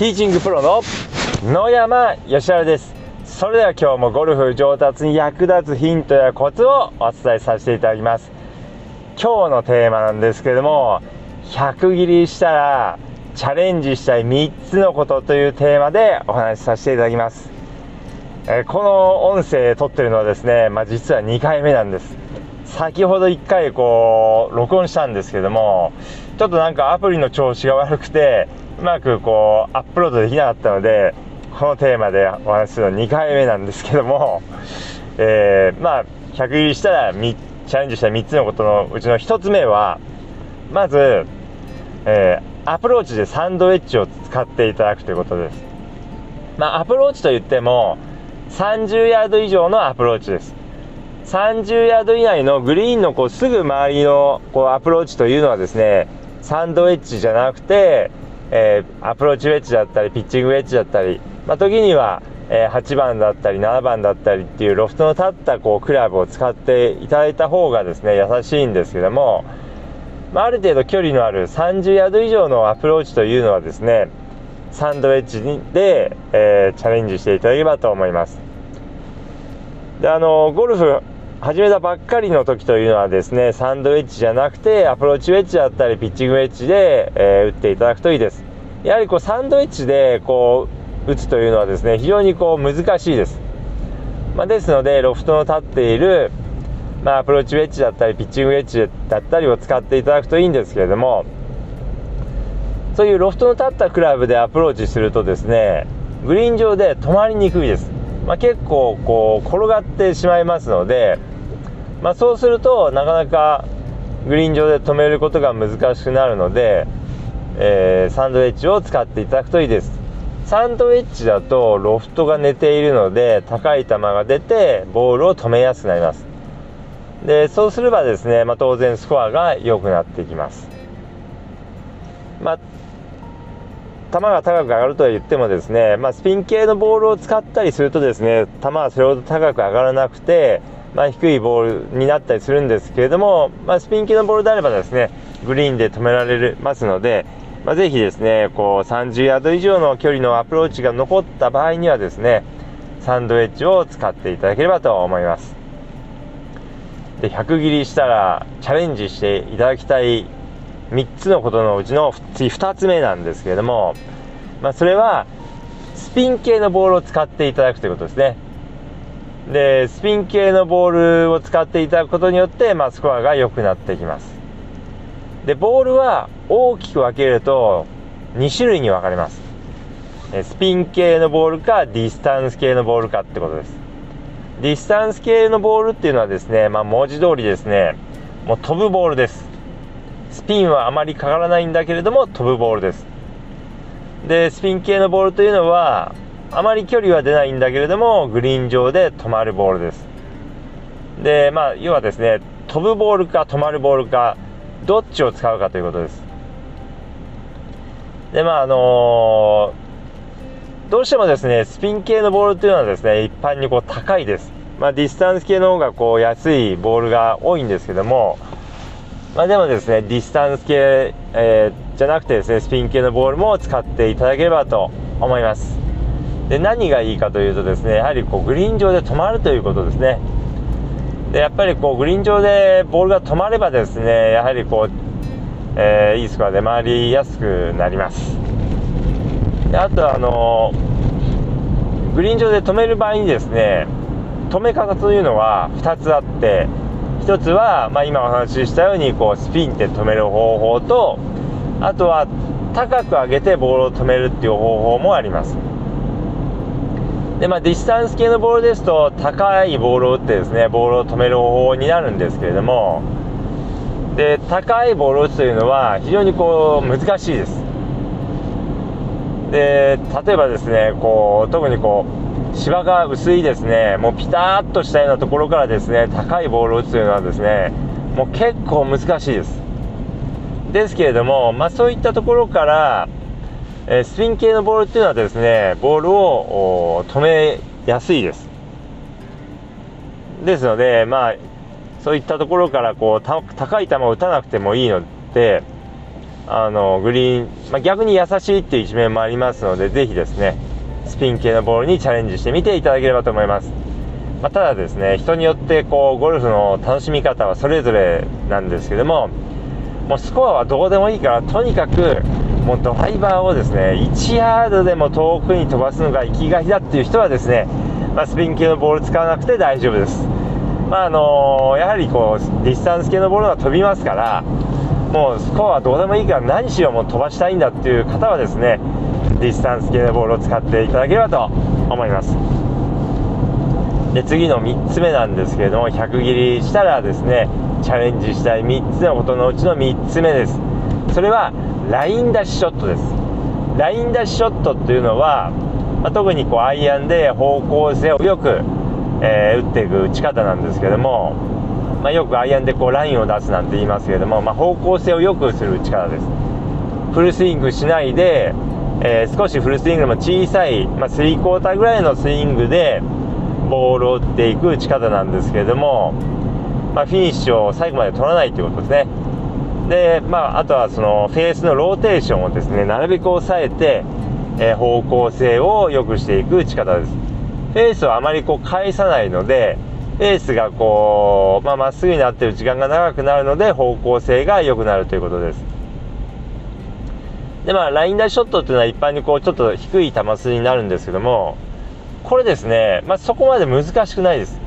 ティーチングプロの野山義原です。それでは今日もゴルフ上達に役立つヒントやコツをお伝えさせていただきます。今日のテーマなんですけども100切りしたらチャレンジしたい3つのことというテーマでお話しさせていただきます、え、この音声撮ってるのはですね、まあ、実は2回目なんです。先ほど1回こう録音したんですけどもちょっとなんかアプリの調子が悪くてうまくこうアップロードできなかったのでこのテーマでお話しするの2回目なんですけども、えー、まあ100切りしたらチャレンジしたい3つのことのうちの1つ目はまず、えー、アプローチでサンドウェッジを使っていただくということです。まあアプローチといっても30ヤード以上のアプローチです。30ヤード以内のグリーンのこうすぐ周りのこうアプローチというのはですねサンドウェッジじゃなくて、えー、アプローチウェッジだったりピッチングウェッジだったり、まあ、時には、えー、8番だったり7番だったりっていうロフトの立ったこうクラブを使っていただいた方がですね優しいんですけども、まあ、ある程度距離のある30ヤード以上のアプローチというのはですねサンドウェッジで、えー、チャレンジしていただければと思います。であのゴルフ始めたばっかりの時というのはですねサンドウェッジじゃなくてアプローチウェッジだったりピッチングウェッジで、えー、打っていただくといいです。やはりこうサンドウェッジでこう打つというのはですね非常にこう難しいです、まあ、ですのでロフトの立っている、まあ、アプローチウェッジだったりピッチングウェッジだったりを使っていただくといいんですけれどもそういうロフトの立ったクラブでアプローチするとですねグリーン上で止まりにくいです、まあ、結構こう転がってしまいますのでまあ、そうするとなかなかグリーン上で止めることが難しくなるので、えー、サンドウェッジを使っていただくといいです。サンドウェッジだとロフトが寝ているので高い球が出てボールを止めやすくなります。でそうすればですね、まあ、当然スコアが良くなっていきます。まあ球が高く上がるとは言ってもですね、まあ、スピン系のボールを使ったりするとですね球はそれほど高く上がらなくてまあ、低いボールになったりするんですけれども、まあ、スピン系のボールであればですねグリーンで止められますので、まあ、ぜひですねこう30ヤード以上の距離のアプローチが残った場合にはですねサンドウェッジを使っていただければと思います。で100切りしたらチャレンジしていただきたい3つのことのうちの次2つ目なんですけれども、まあ、それはスピン系のボールを使っていただくということですね。でスピン系のボールを使っていただくことによって、まあ、スコアが良くなってきます。でボールは大きく分けると2種類に分かれます。スピン系のボールかディスタンス系のボールかってことです。ディスタンス系のボールっていうのはですね、まあ、文字通りですねもう飛ぶボールです。スピンはあまりかからないんだけれども飛ぶボールです。でスピン系のボールというのはあまり距離は出ないんだけれどもグリーン上で止まるボールです。でまあ要はですね飛ぶボールか止まるボールかどっちを使うかということです。でまああのー、どうしてもですねスピン系のボールというのはですね一般にこう高いです。まあ、ディスタンス系の方がこう安いボールが多いんですけどもまあ、でもですねディスタンス系、えー、じゃなくてですねスピン系のボールも使っていただければと思います。で何がいいかというとですねやはりこうグリーン上で止まるということですね。でやっぱりこうグリーン上でボールが止まればですねやはりこう、えー、いいスコアで回りやすくなります。であとあのグリーン上で止める場合にですね止め方というのは2つあって1つは、まあ、今お話ししたようにこうスピンで止める方法とあとは高く上げてボールを止めるっていう方法もあります。でまあ、ディスタンス系のボールですと高いボールを打ってですねボールを止める方法になるんですけれどもで高いボールを打つというのは非常にこう難しいです。で例えばですねこう特にこう芝が薄いですねもうピタッとしたようなところからですね高いボールを打つというのはですねもう結構難しいです。ですけれども、まあ、そういったところからえスピン系のボールっていうのはですねボールを止めやすいです。ですのでまあそういったところからこう高い球を打たなくてもいいのであのグリーン、まあ、逆に優しいっていう一面もありますのでぜひですねスピン系のボールにチャレンジしてみていただければと思います、まあ、ただですね人によってこうゴルフの楽しみ方はそれぞれなんですけどももうスコアはどうでもいいからとにかくもうドライバーをですね1ヤードでも遠くに飛ばすのが生きがいだっていう人はですね、まあ、スピン系のボール使わなくて大丈夫です。まああのー、やはりこうディスタンス系のボールが飛びますからもうスコアはどうでもいいから何しろ飛ばしたいんだっていう方はですねディスタンス系のボールを使っていただければと思います。で次の3つ目なんですけれども100切りしたらですねチャレンジしたい3つのことのうちの3つ目です。それはラインダッシュショットです。ラインダッシュショットっていうのは、まあ、特にこうアイアンで方向性をよく、えー、打っていく打ち方なんですけどもまあ、よくアイアンでこうラインを出すなんて言いますけども、まあ、方向性を良くする力です。フルスイングしないで、えー、少しフルスイングでも小さい、まあ、3クォーターぐらいのスイングでボールを打っていく打ち方なんですけども、まあ、フィニッシュを最後まで取らないということですね。で、まあ、あとはそのフェースのローテーションをですねなるべく抑えて、えー、方向性を良くしていく打ち方ですフェースをあまりこう返さないのでフェースがこう、まあ、まっすぐになってる時間が長くなるので方向性が良くなるということです。でまあライン出しショットっていうのは一般にこうちょっと低い球筋になるんですけどもこれですね、まあ、そこまで難しくないです。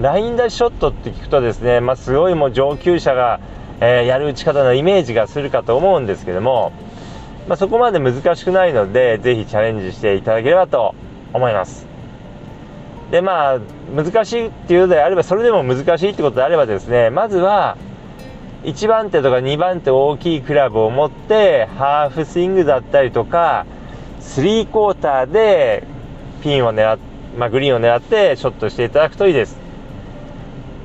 ラインダイショットって聞くとですね、まあ、すごいもう上級者が、えー、やる打ち方のイメージがするかと思うんですけども、まあ、そこまで難しくないのでぜひチャレンジしていただければと思います。でまあ難しいっていうのであればそれでも難しいってことであればですねまずは1番手とか2番手大きいクラブを持ってハーフスイングだったりとか3クォーターでピンを狙っ、まあ、グリーンを狙ってショットしていただくといいです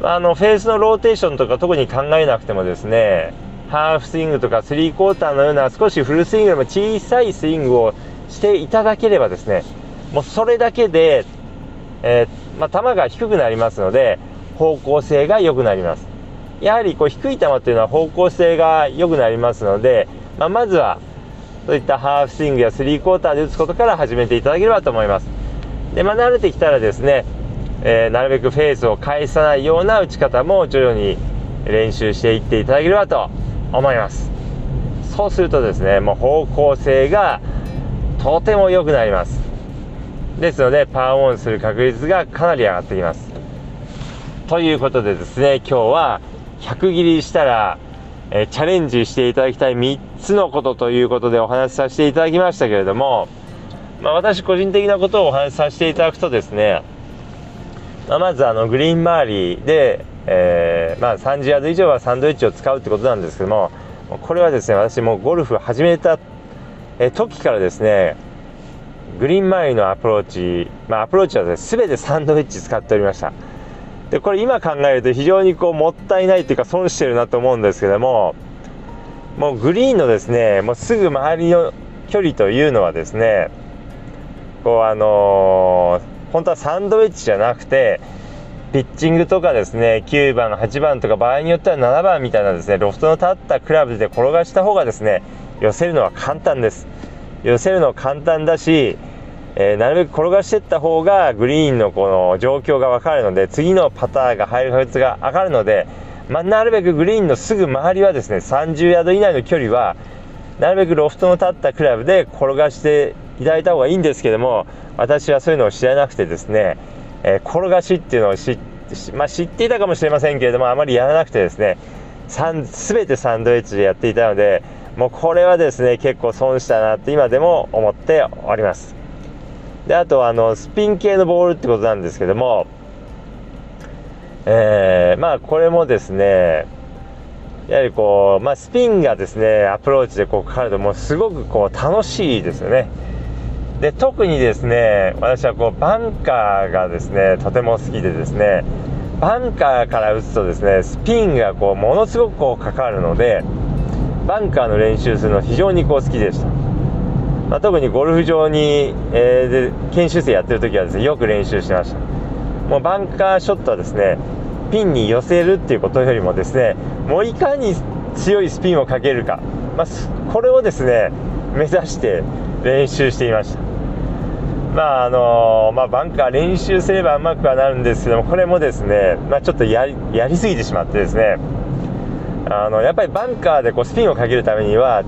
あのフェースのローテーションとか特に考えなくてもですねハーフスイングとか3クォーターのような少しフルスイングでも小さいスイングをしていただければですねもうそれだけでえー、まあ、球が低くなりますので方向性が良くなります。やはりこう低い球っていうのは方向性が良くなりますので、まあ、まずはそういったハーフスイングやスリークォーターで打つことから始めていただければと思います。で、まあ、慣れてきたらですね、えー、なるべくフェースを返さないような打ち方も徐々に練習していっていただければと思います。そうするとですねもう方向性がとても良くなります。ですのでパワーオンする確率がかなり上がってきます。ということでですね今日は100切りしたら、え、チャレンジしていただきたい3つのことということでお話しさせていただきましたけれども、まあ、私個人的なことをお話しさせていただくとですね、まあ、まずあのグリーン周りで、えー、まあ、30ヤード以上はサンドイッチを使うってことなんですけどもこれはですね私もゴルフ始めた時からですねグリーン周りのアプローチ、まあ、アプローチはですね全てサンドウェッジ使っておりました。でこれ今考えると非常にこうもったいないというか損してるなと思うんですけどももうグリーンのですねもうすぐ周りの距離というのはですねこうあのー、本当はサンドウェッジじゃなくてピッチングとかですね9番8番とか場合によっては7番みたいなですねロフトの立ったクラブで転がした方がですね寄せるのは簡単です。寄せるのは簡単だし、えー、なるべく転がしていった方がグリーンのこの状況が分かるので次のパターが入る確率が上がるので、まあ、なるべくグリーンのすぐ周りはですね30ヤード以内の距離はなるべくロフトの立ったクラブで転がしていただいた方がいいんですけども私はそういうのを知らなくてですね、えー、転がしっていうのを知,、まあ、知っていたかもしれませんけれどもあまりやらなくてですね全てサンドイッチでやっていたのでもうこれはですね結構損したなって今でも思っております。であとあのスピン系のボールってことなんですけどもえー、まあこれもですねやはりこう、まあ、スピンがですねアプローチでこうかかるともうすごくこう楽しいですよね。で特にですね私はこうバンカーがですねとても好きでですねバンカーから打つとですねスピンがこうものすごくこうかかるのでバンカーの練習するの非常にこう好きでした、まあ、特にゴルフ場に、えー、で研修生やってる時はですねよく練習しました。もうバンカーショットはですねピンに寄せるっていうことよりもですねもういかに強いスピンをかけるかまあ、これをですね目指して練習していました。まああのまあ、バンカー練習すればうまくはなるんですけどもこれもですね、まあ、ちょっとやりやりすぎてしまってですねあのやっぱりバンカーでこうスピンをかけるためには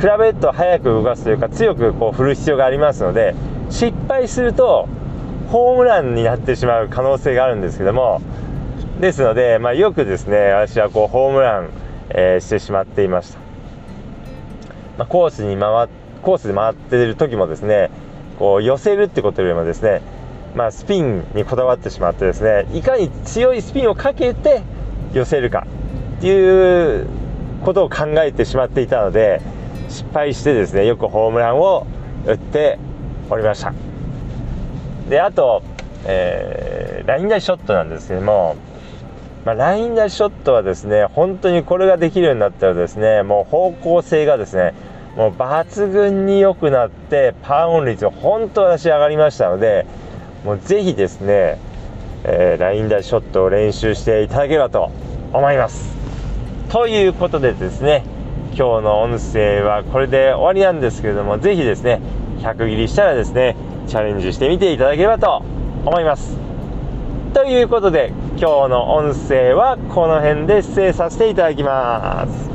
比べると速く動かすというか強くこう振る必要がありますので失敗するとホームランになってしまう可能性があるんですけどもですので、まあ、よくですね私はこうホームラン、えー、してしまっていました、まあ、コースに回コースで回っている時もですねこう寄せるってことよりもですね、まあ、スピンにこだわってしまってですねいかに強いスピンをかけて寄せるかっていうことを考えてしまっていたので失敗してですねよくホームランを打っておりました。であと、えー、ラインダイショットなんですけども、まあ、ラインダイショットはですね本当にこれができるようになったらですねもう方向性がですねもう抜群に良くなってパーオン率が本当私上がりましたのでもうぜひですね、えー、ラインダイショットを練習していただければと思います。ということでですね今日の音声はこれで終わりなんですけれどもぜひですね100切りしたらですねチャレンジしてみていただければと思います。ということで今日の音声はこの辺で失礼させていただきます。